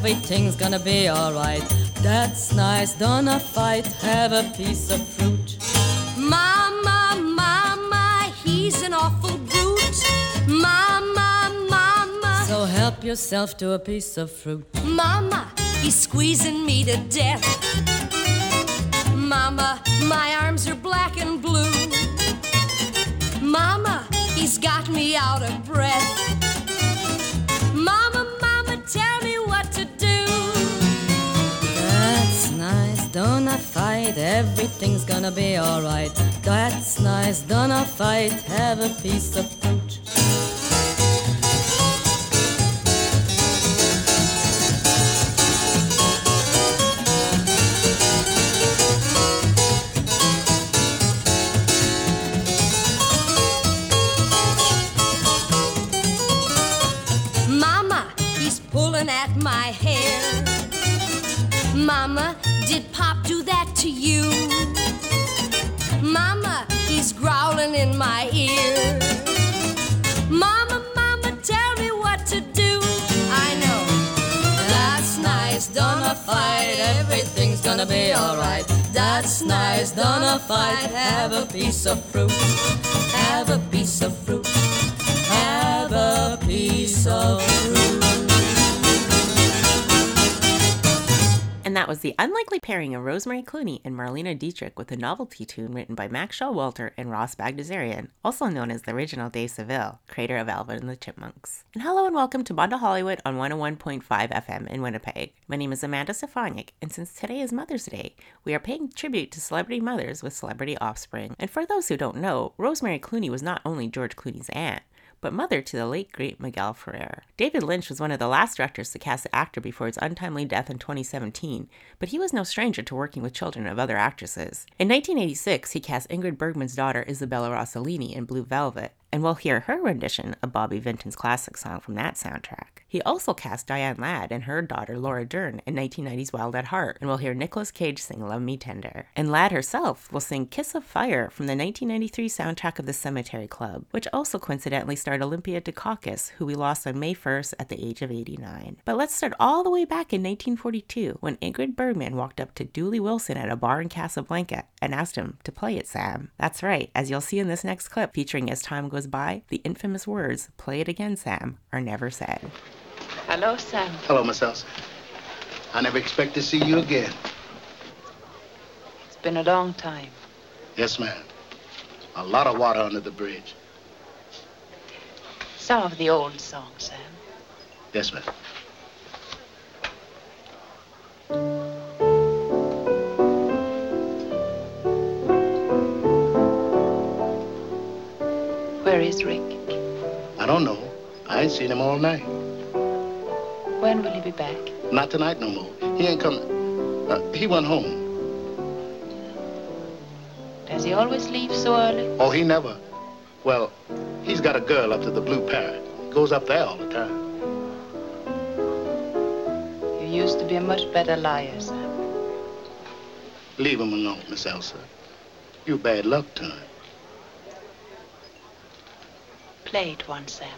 everything's gonna be alright. That's nice, don't fight, have a piece of fruit. Mama, mama, he's an awful brute. Mama, mama, So help yourself to a piece of fruit. mama, he's squeezing me to death. Mama, my arms are black and blue. Mama, he's got me out of breath. A fight, everything's gonna be alright. That's nice, don't fight, have a piece of fruit. Mama, he's pulling at my hair. Mama, did Pop do that to you? Mama, he's growling in my ear. Mama, mama, tell me what to do. I know. That's nice, don't a fight, everything's gonna be alright. That's nice, don't a fight, have a piece of fruit. Have a piece of fruit. Have a piece of fruit. Was the unlikely pairing of Rosemary Clooney and Marlene Dietrich with a novelty tune written by Max Showalter and Ross Bagdasarian, also known as the original Dave Seville, creator of Alvin and the Chipmunks. And hello and welcome to Mondo Hollywood on 101.5 FM in Winnipeg. My name is Amanda Stefaniak, and since today is Mother's Day, we are paying tribute to celebrity mothers with celebrity offspring. And for those who don't know, Rosemary Clooney was not only George Clooney's aunt, but mother to the late great Miguel Ferrer. David Lynch was one of the last directors to cast the actor before his untimely death in 2017, but he was no stranger to working with children of other actresses. In 1986, he cast Ingrid Bergman's daughter Isabella Rossellini in Blue Velvet, and we'll hear her rendition of Bobby Vinton's classic song from that soundtrack. He also cast Diane Ladd and her daughter Laura Dern in 1990's Wild at Heart, and we'll hear Nicolas Cage sing Love Me Tender. And Ladd herself will sing Kiss of Fire from the 1993 soundtrack of The Cemetery Club, which also coincidentally starred Olympia Dukakis, who we lost on May 1st at the age of 89. But let's start all the way back in 1942 when Ingrid Bergman walked up to Dooley Wilson at a bar in Casablanca and asked him to play it, Sam. That's right, as you'll see in this next clip featuring As Time Goes By, the infamous words, Play it again, Sam, are never said. Hello, Sam. Hello, Miss Elsa. I never expect to see you again. It's been a long time. Yes, ma'am. A lot of water under the bridge. Some of the old songs, Sam. Yes, ma'am. Is Rick? I don't know. I ain't seen him all night. When will he be back? Not tonight no more. He ain't coming. Uh, he went home. Does he always leave so early? Oh, he never. Well, he's got a girl up to the Blue Parrot. He goes up there all the time. You used to be a much better liar, Sam. Leave him alone, Miss Elsa. You bad luck to him. Play it once, Sam.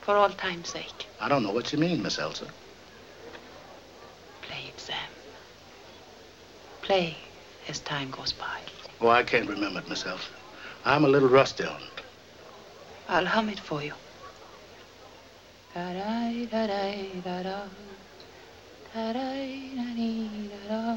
For all time's sake. I don't know what you mean, Miss Elsa. Play it, Sam. Play as time goes by. Oh, I can't remember it, Miss Elsa. I'm a little rusty on it. I'll hum it for you. Da-da-da-da-da-da. Da-da-da-dee-da-da.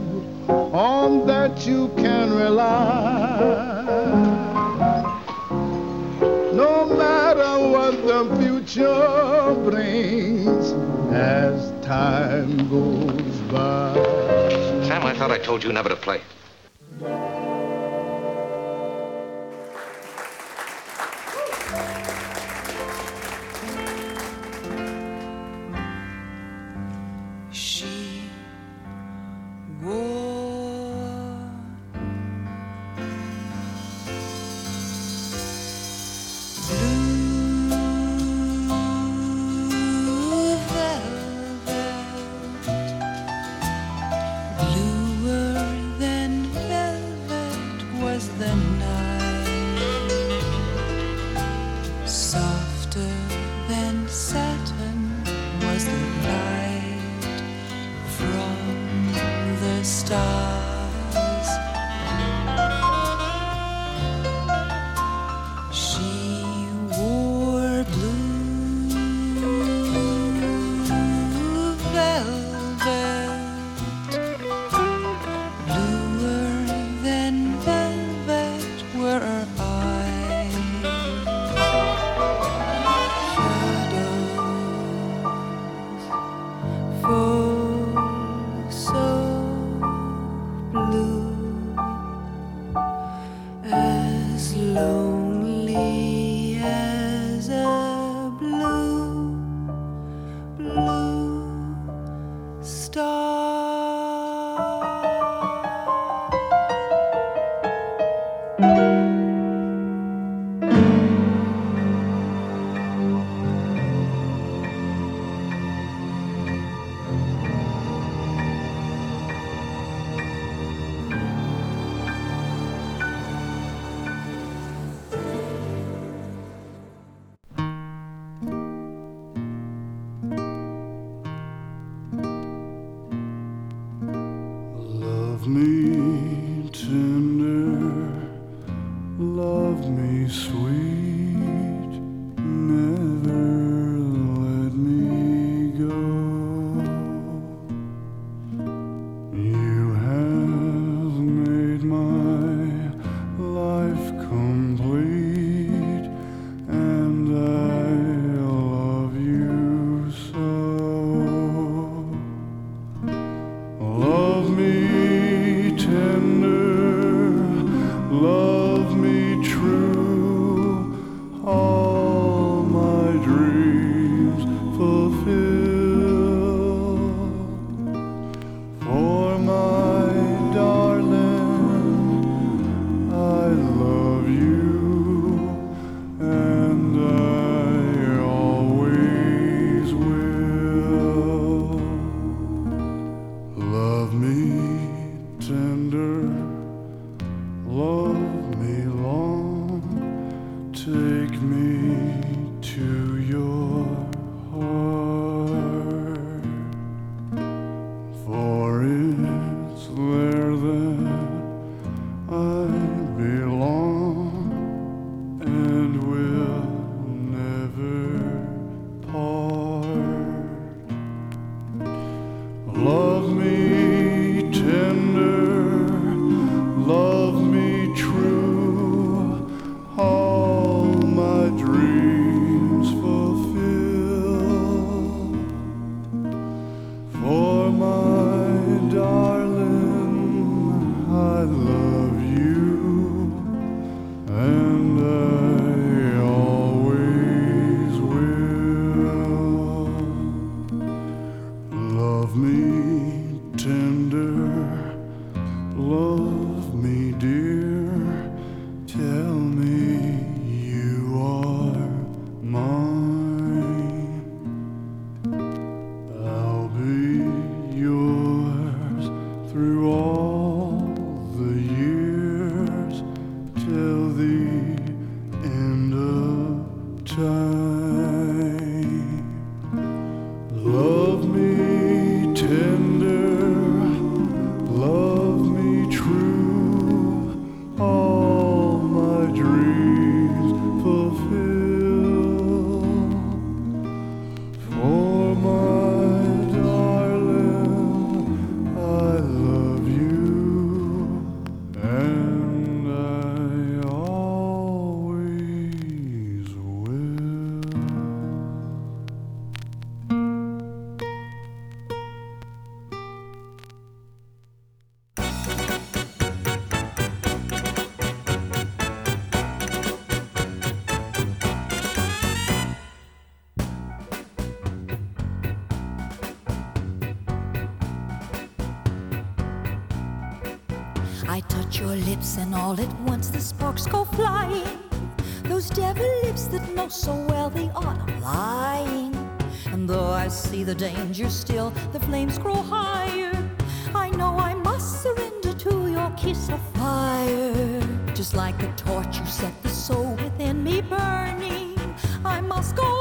on that you can rely. No matter what the future brings as time goes by. Sam, I thought I told you never to play. star. Your lips and all at once the sparks go flying. Those devil lips that know so well they are not lying. And though I see the danger still, the flames grow higher. I know I must surrender to your kiss of fire. Just like a torch, you set the soul within me burning. I must go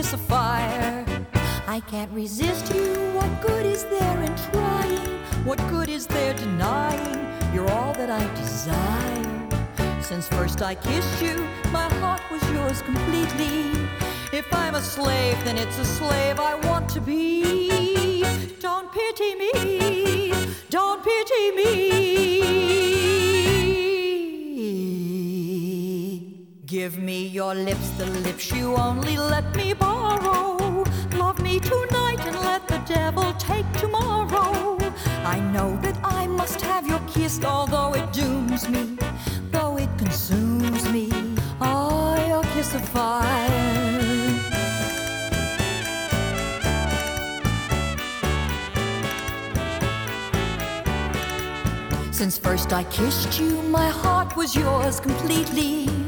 kiss of fire. I can't resist you. What good is there in trying? What good is there denying? You're all that I desire. Since first I kissed you, my heart was yours completely. If I'm a slave, then it's a slave I want to be. Don't pity me, don't pity me. Give me your lips, the lips you only let me borrow. Love me tonight and let the devil take tomorrow. I know that I must have your kiss, although it dooms me, though it consumes me. Oh, your kiss of fire. Since first I kissed you, my heart was yours completely.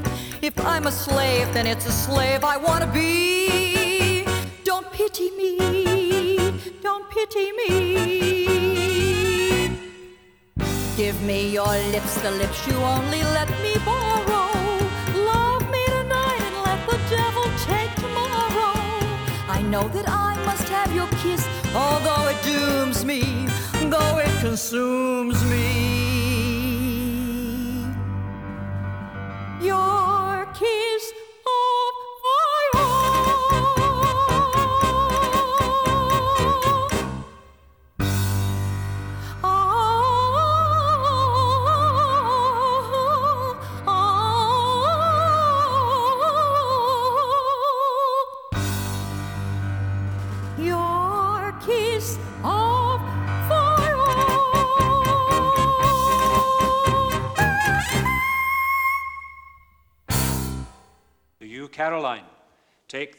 If I'm a slave, then it's a slave I want to be. Don't pity me, don't pity me. Give me your lips, the lips you only let me borrow. Love me tonight and let the devil take tomorrow. I know that I must have your kiss, although it dooms me, though it consumes me.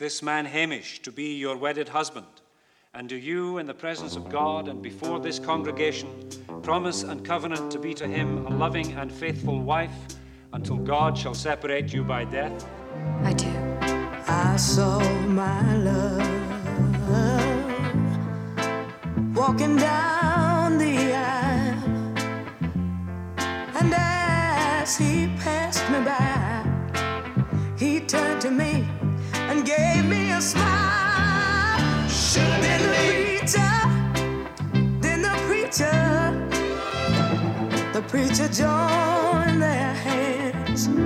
This man Hamish to be your wedded husband? And do you, in the presence of God and before this congregation, promise and covenant to be to him a loving and faithful wife until God shall separate you by death? I do. I saw my love walking down preacher, then the preacher, the preacher joined their hands.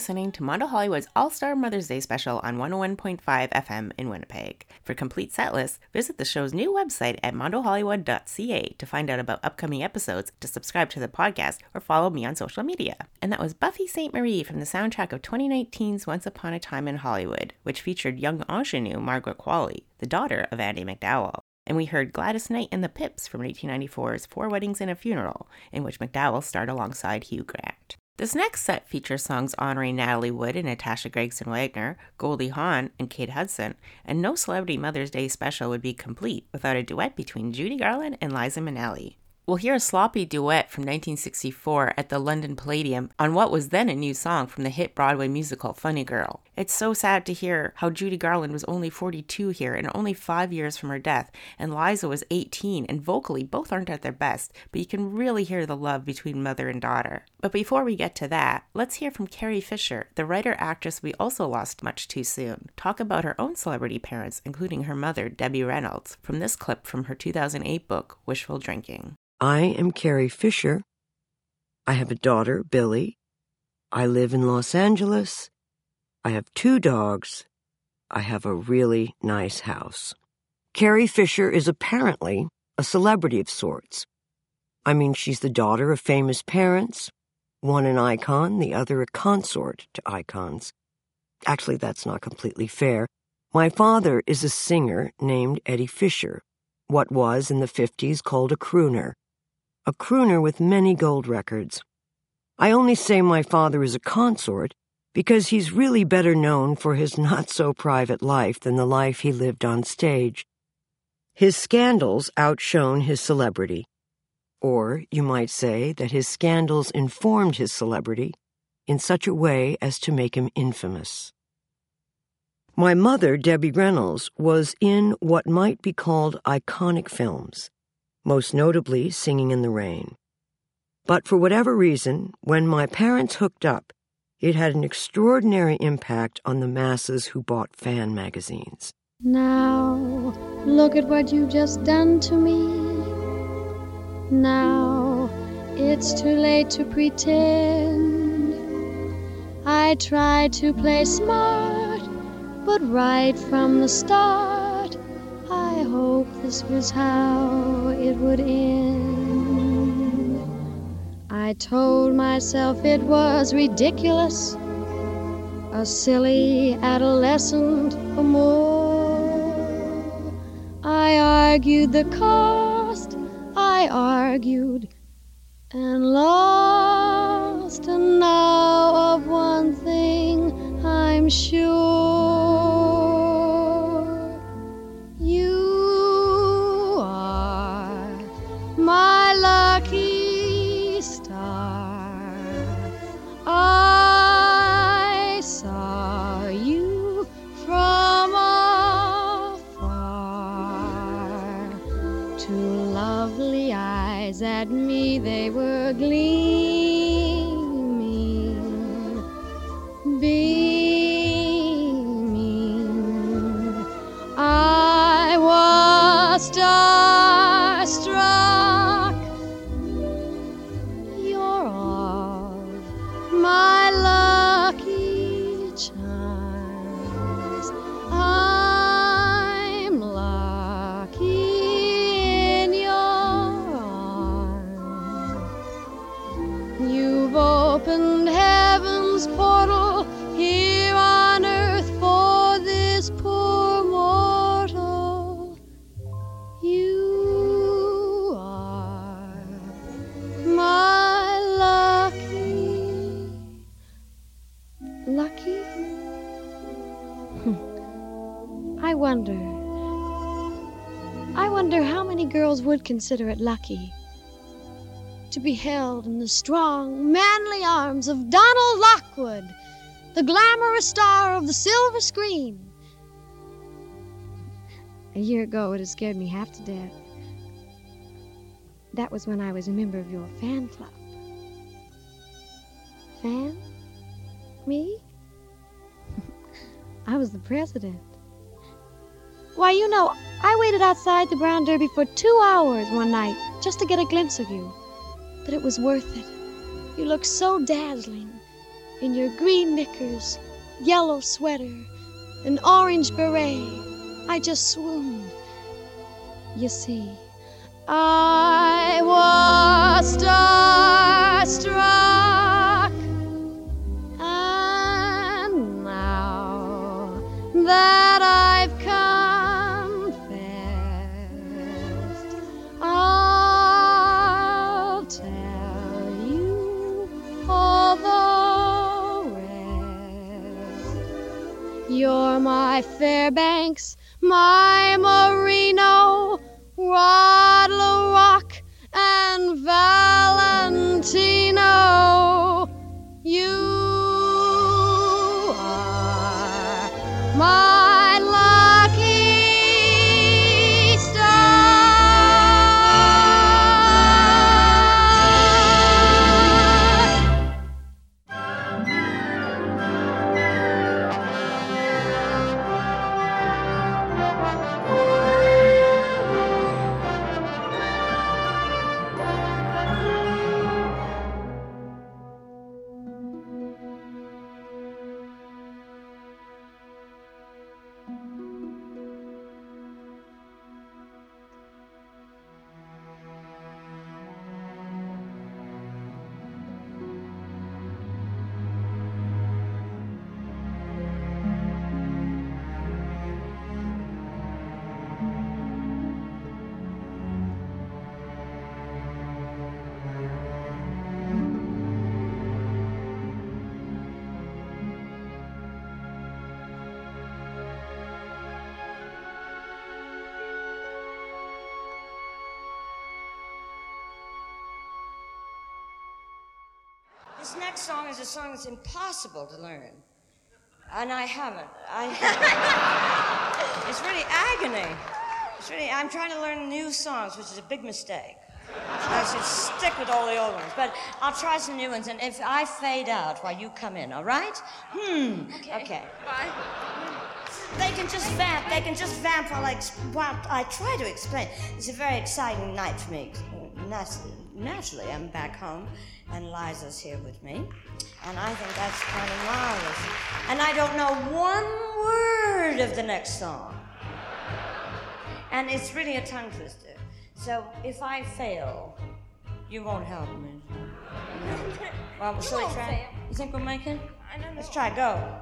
Listening to Mondo Hollywood's All Star Mother's Day special on 101.5 FM in Winnipeg. For complete set lists, visit the show's new website at mondohollywood.ca to find out about upcoming episodes, to subscribe to the podcast, or follow me on social media. And that was Buffy Sainte-Marie from the soundtrack of 2019's Once Upon a Time in Hollywood, which featured young ingenue Margaret Qualley, the daughter of Andie MacDowell. And we heard Gladys Knight and the Pips from 1994's Four Weddings and a Funeral, in which MacDowell starred alongside Hugh Grant. This next set features songs honoring Natalie Wood and Natasha Gregson Wagner, Goldie Hawn, and Kate Hudson, and no Celebrity Mother's Day special would be complete without a duet between Judy Garland and Liza Minnelli. We'll hear a sloppy duet from 1964 at the London Palladium on what was then a new song from the hit Broadway musical Funny Girl. It's so sad to hear how Judy Garland was only 42 here and only five years from her death, and Liza was 18, and vocally both aren't at their best, but you can really hear the love between mother and daughter. But before we get to that, let's hear from Carrie Fisher, the writer actress we also lost much too soon, talk about her own celebrity parents, including her mother, Debbie Reynolds, from this clip from her 2008 book, Wishful Drinking. I am Carrie Fisher. I have a daughter, Billie. I live in Los Angeles. I have two dogs. I have a really nice house. Carrie Fisher is apparently a celebrity of sorts. I mean, she's the daughter of famous parents, one an icon, the other a consort to icons. Actually, that's not completely fair. My father is a singer named Eddie Fisher, what was in the 50s called a crooner a crooner with many gold records. I only say my father is a consort because he's really better known for his not so private life than the life he lived on stage. His scandals outshone his celebrity. Or you might say that his scandals informed his celebrity in such a way as to make him infamous. My mother, Debbie Reynolds, was in what might be called iconic films most notably Singing in the Rain. But for whatever reason, when my parents hooked up, it had an extraordinary impact on the masses who bought fan magazines. Now, look at what you've just done to me. Now, it's too late to pretend. I tried to play smart, but right from the start, I hoped this was how it would end. I told myself it was ridiculous, a silly adolescent amour. I argued the cost, I argued and lost, and now of one thing I'm sure. At me, they were girls would consider it lucky to be held in the strong, manly arms of Donald Lockwood, the glamorous star of the silver screen. A year ago, it had scared me half to death. That was when I was a member of your fan club. Fan? Me? I was the president. Why, you know, I waited outside the Brown Derby for two hours one night just to get a glimpse of you. But it was worth it. You looked so dazzling in your green knickers, yellow sweater, and orange beret. I just swooned. You see, I was starstruck. And now that my Fairbanks, my Marino, Rod La Rocque, and Valentino. You song is a song that's impossible to learn. And I haven't. I it's really agony. It's really I'm trying to learn new songs, which is a big mistake. I should stick with all the old ones. But I'll try some new ones, and if I fade out while you come in, all right? Hmm. Okay. Bye. They can just vamp. They can just vamp while I, while I try to explain. It's a very exciting night for me. Nat- Naturally, I'm back home, and Liza's here with me, and I think that's kind of marvelous. And I don't know one word of the next song, and it's really a tongue twister. So if I fail, you won't help me. Well, shall we try? fail. You think we'll make it? Let's try, go.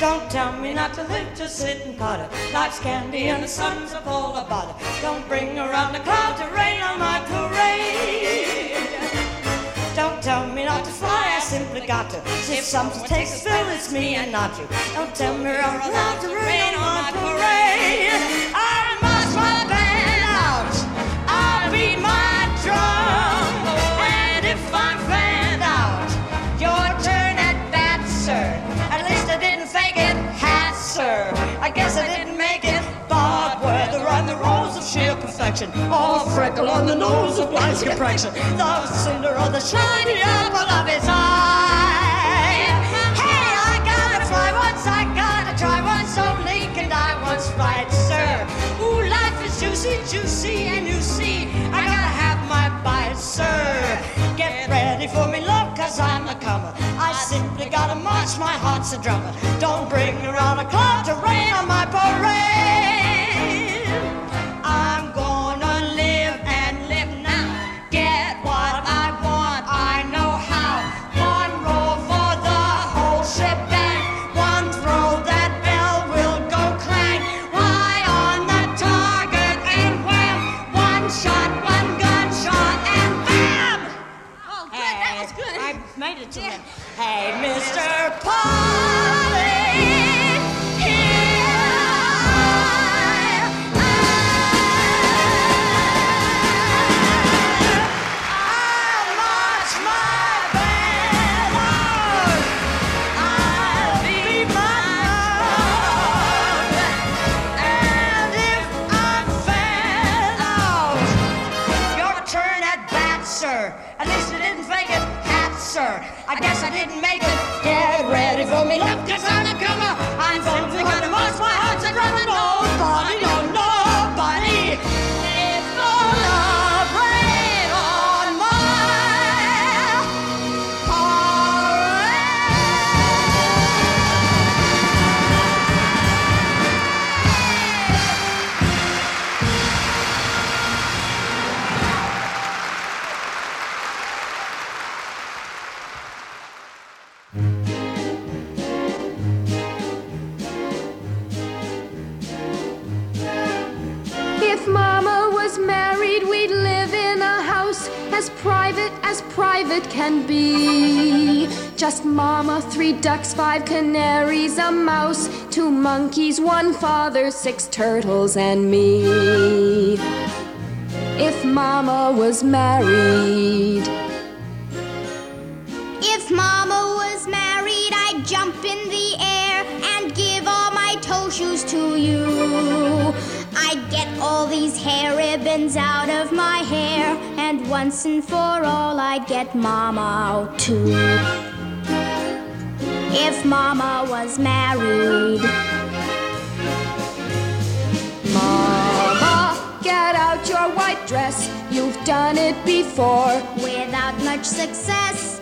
Don't tell me not to live, just sit and cuddle. Life's candy and the sun's a full of butter. Don't bring around the cloud to rain on my parade. Don't tell me not to fly, I simply got to. If something takes a spill, it's me and not you. Don't tell me I'm allowed to rain on my parade. I perfection. All freckle on the nose of blind complexion. The cinder of the shiny apple of his eye. Hey, I gotta fly once, I gotta try once, only can I once fly, sir. Ooh, life is juicy, juicy, and you see, I gotta have my bite, sir. Get ready for me, love, cause I'm a comer. I simply gotta march, my heart's a drummer. Don't bring around a cloud to rain on my parade. Just Mama, three ducks, five canaries, a mouse, two monkeys, one father, six turtles, and me. If Mama was married. If Mama was married, I'd jump in the air and give all my toe shoes to you. I'd get all these hair ribbons out of my hair, and once and for all, I'd get Mama out too. If Mama was married. Mama, get out your white dress. You've done it before. Without much success.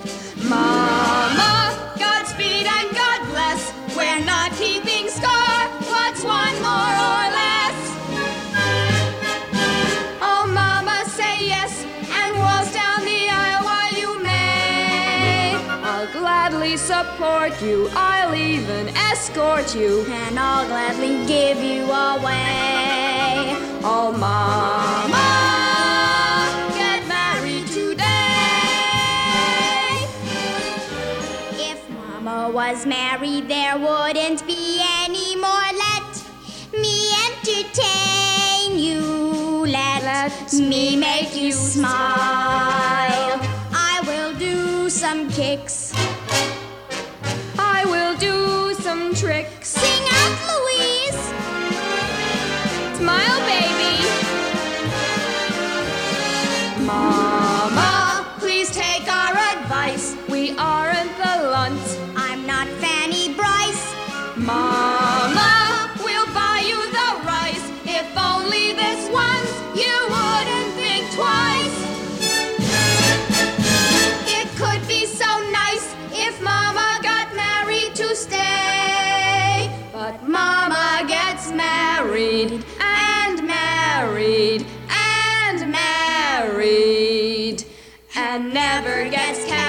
Mama, Godspeed and God bless. We're not keeping you. I'll even escort you. And I'll gladly give you away. Oh, Mama, get married today. If Mama was married, there wouldn't be any more. Let me entertain you. Let, me make you smile. I will do some kicks. Some tricks. Never gets carried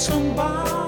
城堡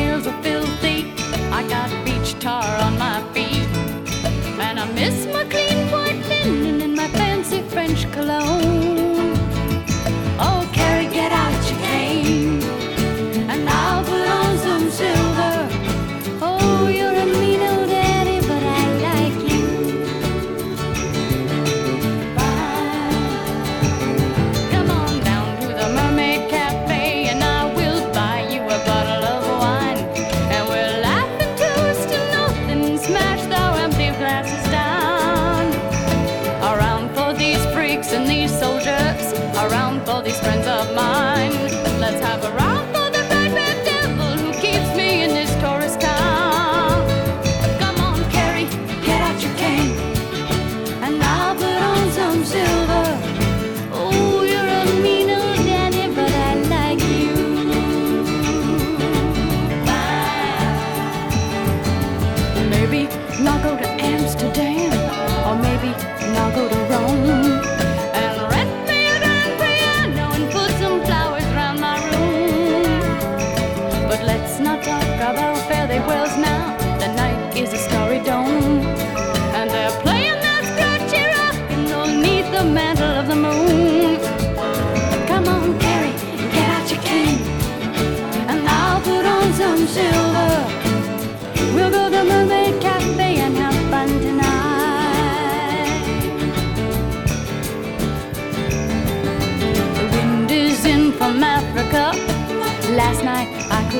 nails are filthy. I got beach tar on my feet. And I miss my clean white linen and my fancy French cologne.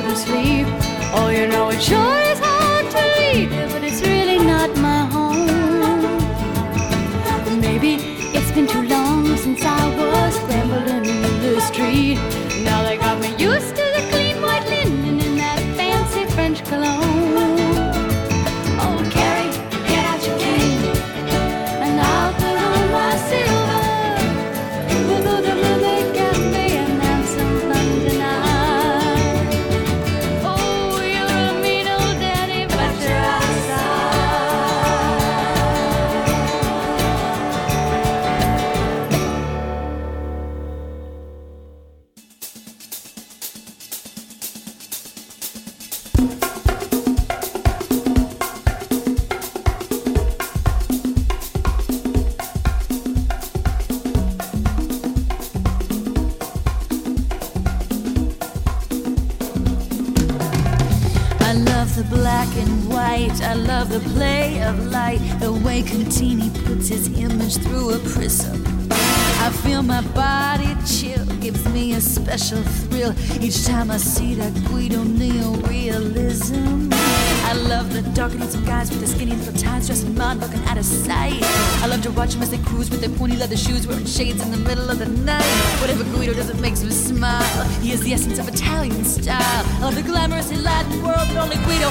couldn't sleep. Oh, you know it's your shades in the middle of the night. Whatever Guido does, it makes me smile. He is the essence of Italian style. I love the glamorous Latin world that only Guido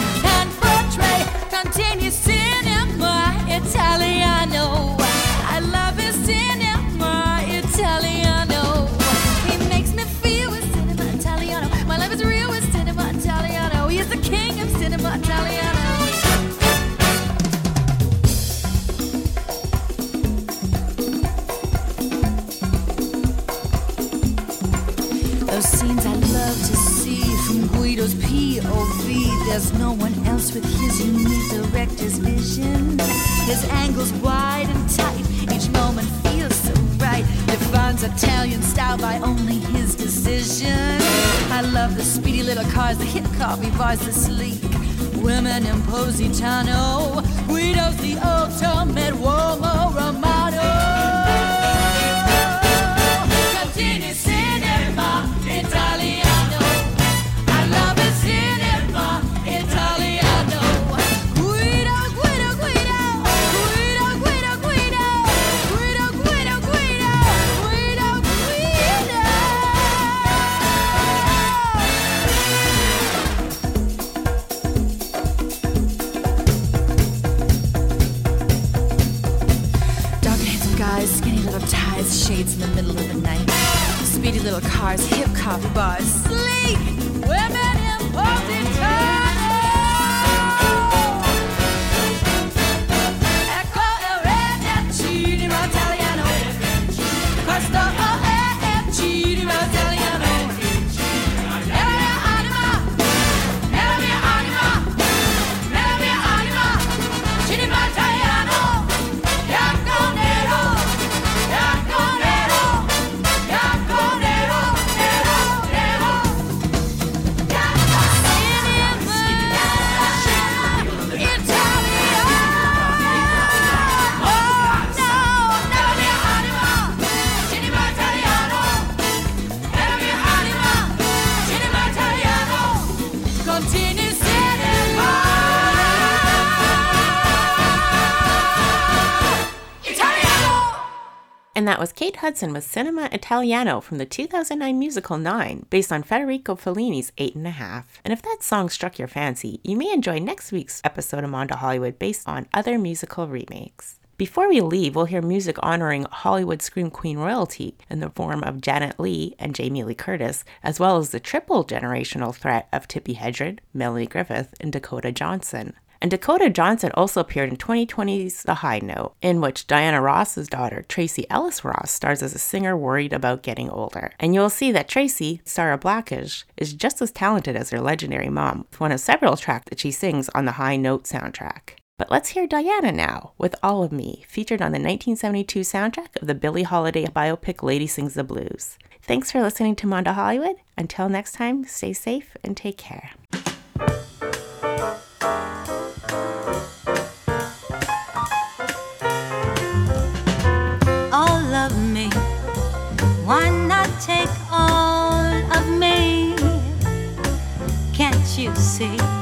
Those scenes I love to see from Guido's POV. There's no one else with his unique director's vision. His angles wide and tight, each moment feels so right. Defines Italian style by only his decision. I love the speedy little cars, the hip coffee bars, the sleek women in Positano. Guido's the ultimate uomo And that was Kate Hudson with Cinema Italiano from the 2009 musical Nine, based on Federico Fellini's Eight and a Half. And if that song struck your fancy, you may enjoy next week's episode of Mondo Hollywood based on other musical remakes. Before we leave, we'll hear music honoring Hollywood Scream Queen royalty in the form of Janet Leigh and Jamie Lee Curtis, as well as the triple generational threat of Tippi Hedren, Melanie Griffith, and Dakota Johnson. And Dakota Johnson also appeared in 2020's The High Note, in which Diana Ross's daughter, Tracee Ellis Ross, stars as a singer worried about getting older. And you'll see that Tracee, Sarah Blackish, is just as talented as her legendary mom, with one of several tracks that she sings on the High Note soundtrack. But let's hear Diana now with All of Me, featured on the 1972 soundtrack of the Billie Holiday biopic Lady Sings the Blues. Thanks for listening to Mondo Hollywood. Until next time, stay safe and take care. Take all of me? Can't you see?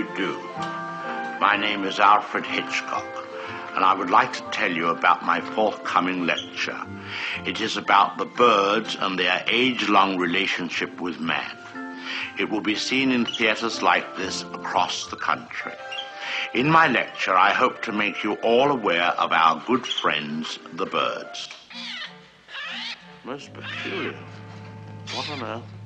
You do? My name is Alfred Hitchcock, and I would like to tell you about my forthcoming lecture. It is about the birds and their age long relationship with man. It will be seen in theaters like this across the country. In my lecture, I hope to make you all aware of our good friends, the birds. Most peculiar. What on earth?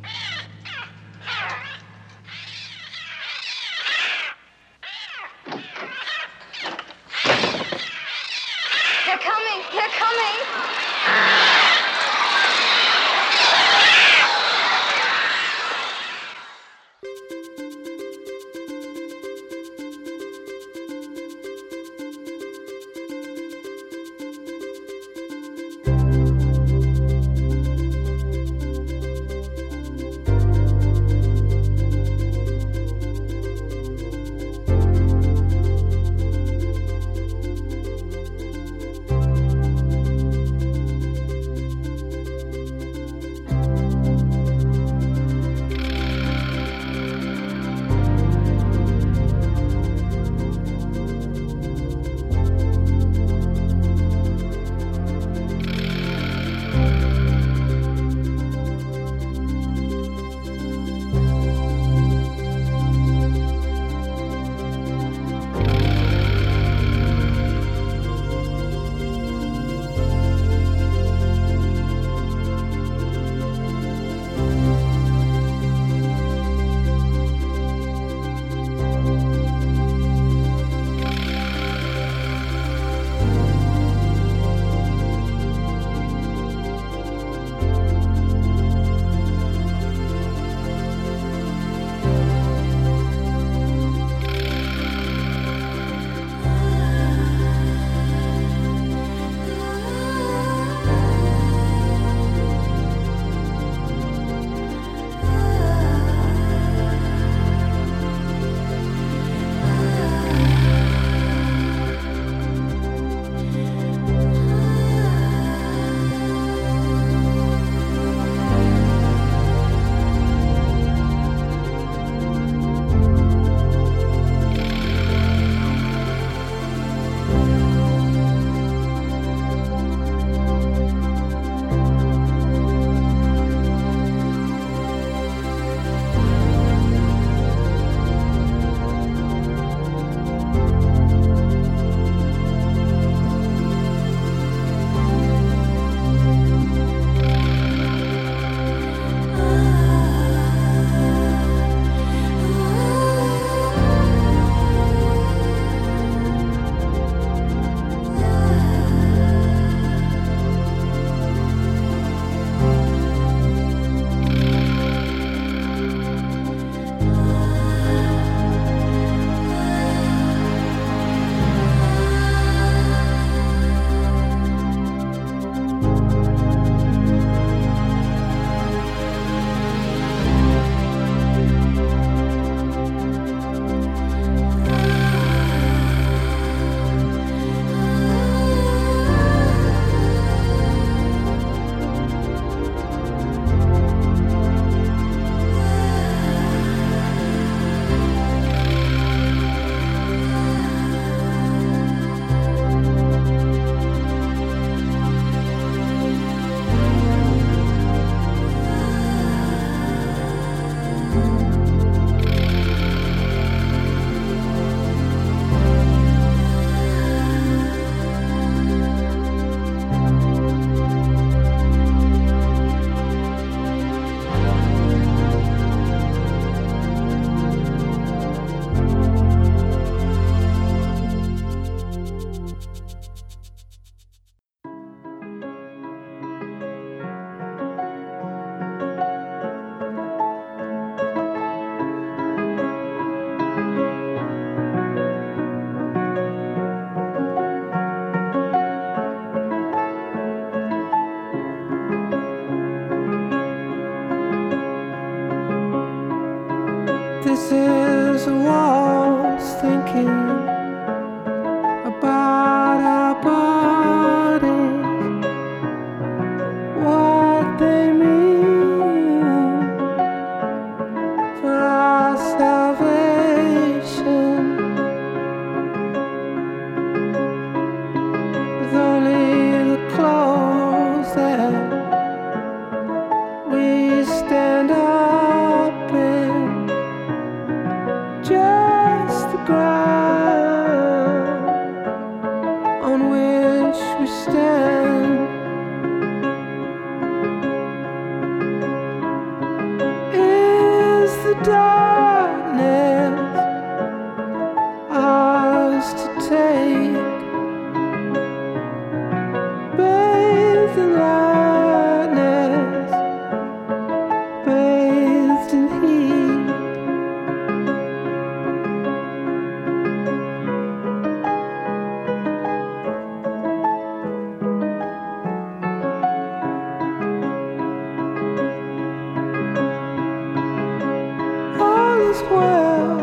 world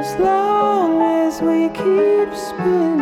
as long as we keep spinning.